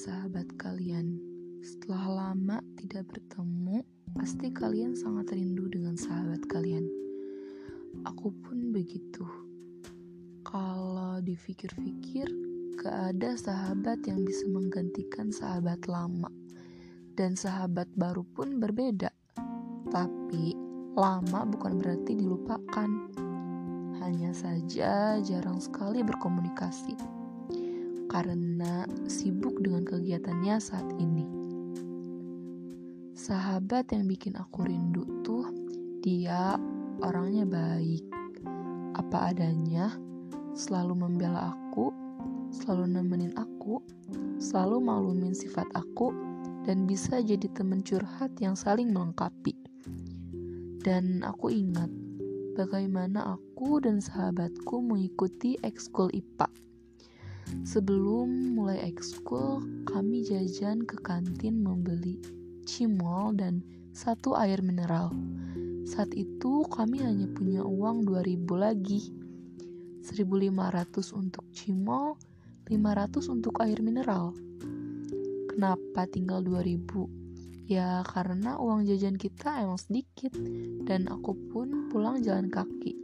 sahabat kalian. Setelah lama tidak bertemu, pasti kalian sangat rindu dengan sahabat kalian. Aku pun begitu. Kalau dipikir-pikir, gak ada sahabat yang bisa menggantikan sahabat lama, dan sahabat baru pun berbeda. Tapi lama bukan berarti dilupakan, hanya saja jarang sekali berkomunikasi. Karena sibuk dengan kegiatannya saat ini. Sahabat yang bikin aku rindu tuh dia orangnya baik, apa adanya, selalu membela aku, selalu nemenin aku, selalu maklumin sifat aku, dan bisa jadi teman curhat yang saling melengkapi. Dan aku ingat bagaimana aku dan sahabatku mengikuti ekskul IPA. Sebelum mulai ekskul, kami jajan ke kantin membeli cimol, dan satu air mineral. Saat itu kami hanya punya uang 2000 lagi. 1500 untuk cimol, 500 untuk air mineral. Kenapa tinggal 2000? Ya karena uang jajan kita emang sedikit dan aku pun pulang jalan kaki.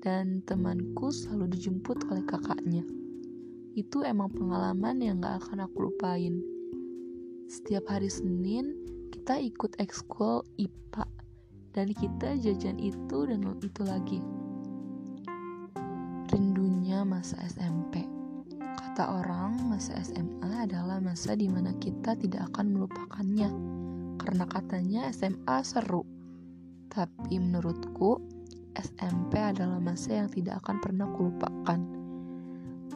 Dan temanku selalu dijemput oleh kakaknya. Itu emang pengalaman yang gak akan aku lupain. Setiap hari Senin, kita ikut ekskul IPA dan kita jajan itu dan itu lagi. Rindunya masa SMP. Kata orang, masa SMA adalah masa di mana kita tidak akan melupakannya. Karena katanya SMA seru. Tapi menurutku, SMP adalah masa yang tidak akan pernah kulupakan.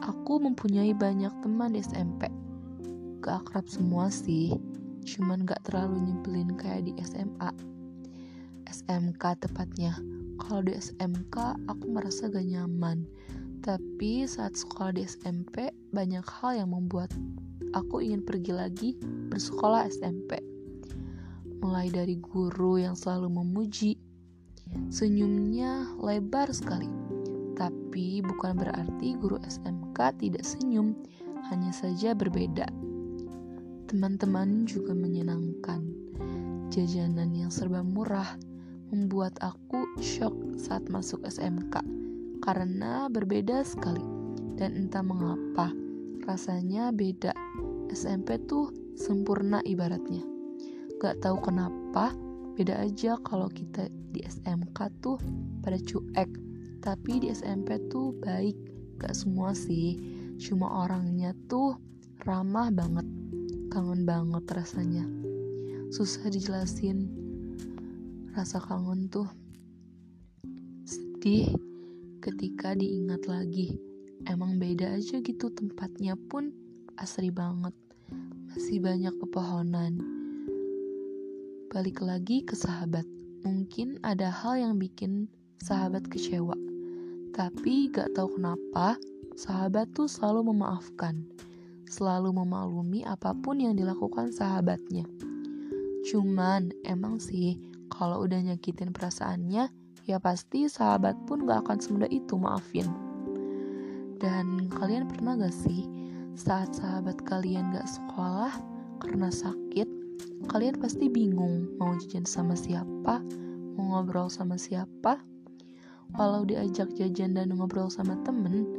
Aku mempunyai banyak teman di SMP. Gak akrab semua sih, cuman gak terlalu nyebelin kayak di SMA SMK tepatnya. Kalau di SMK aku merasa gak nyaman. Tapi saat sekolah di SMP banyak hal yang membuat aku ingin pergi lagi bersekolah SMP mulai dari guru yang selalu memuji senyumnya lebar sekali tapi bukan berarti guru SMK tidak senyum hanya saja berbeda Teman-teman juga menyenangkan. Jajanan yang serba murah membuat aku shock saat masuk SMK karena berbeda sekali dan entah mengapa rasanya beda. SMP tuh sempurna ibaratnya. Gak tahu kenapa beda aja kalau kita di SMK tuh pada cuek tapi di SMP tuh baik. Gak semua sih. Cuma orangnya tuh ramah banget. Kangen banget rasanya. Susah dijelasin. Rasa kangen tuh sedih ketika diingat lagi. Emang beda aja gitu tempatnya pun. Asri banget. Masih banyak pepohonan. Balik lagi ke sahabat. Mungkin ada hal yang bikin sahabat kecewa tapi gak tahu kenapa sahabat tuh selalu memaafkan selalu memaklumi apa pun yang dilakukan sahabatnya. Cuman emang sih kalau udah nyakitin perasaannya, ya pasti sahabat pun gak akan semudah itu maafin. Dan kalian pernah gak sih saat sahabat kalian gak sekolah karena sakit, kalian pasti bingung mau jajan sama siapa, mau ngobrol sama siapa. Walau diajak jajan dan ngobrol sama temen,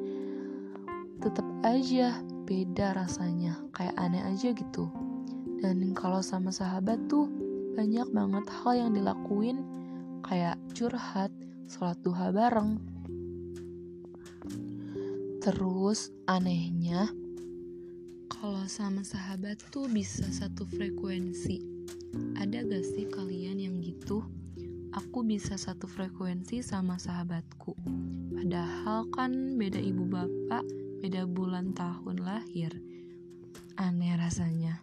tetap aja beda rasanya, kayak aneh aja gitu. Dan kalau sama sahabat tuh banyak banget hal yang dilakuin kayak curhat, sholat duha bareng. Terus anehnya kalau sama sahabat tuh bisa satu frekuensi. Ada gak sih kalian yang gitu? Aku bisa satu frekuensi sama sahabatku. Padahal kan beda ibu bapak, beda bulan tahun lahir. Aneh rasanya.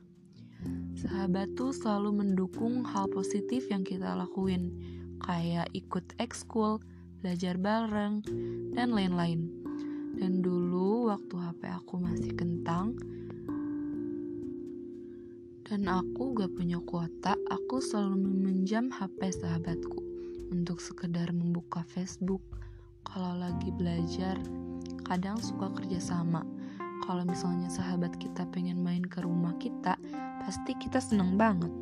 Sahabat tuh selalu mendukung hal positif yang kita lakuin, kayak ikut ekskul, belajar bareng, dan lain-lain. Dan dulu waktu HP aku masih kentang, dan aku gak punya kuota, aku selalu meminjam HP sahabatku untuk sekedar membuka Facebook kalau lagi belajar kadang suka kerja sama. Kalau misalnya sahabat kita pengen main ke rumah kita, pasti kita seneng banget.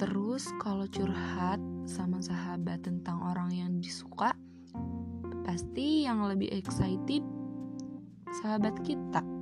Terus kalau curhat sama sahabat tentang orang yang disuka, pasti yang lebih excited sahabat kita.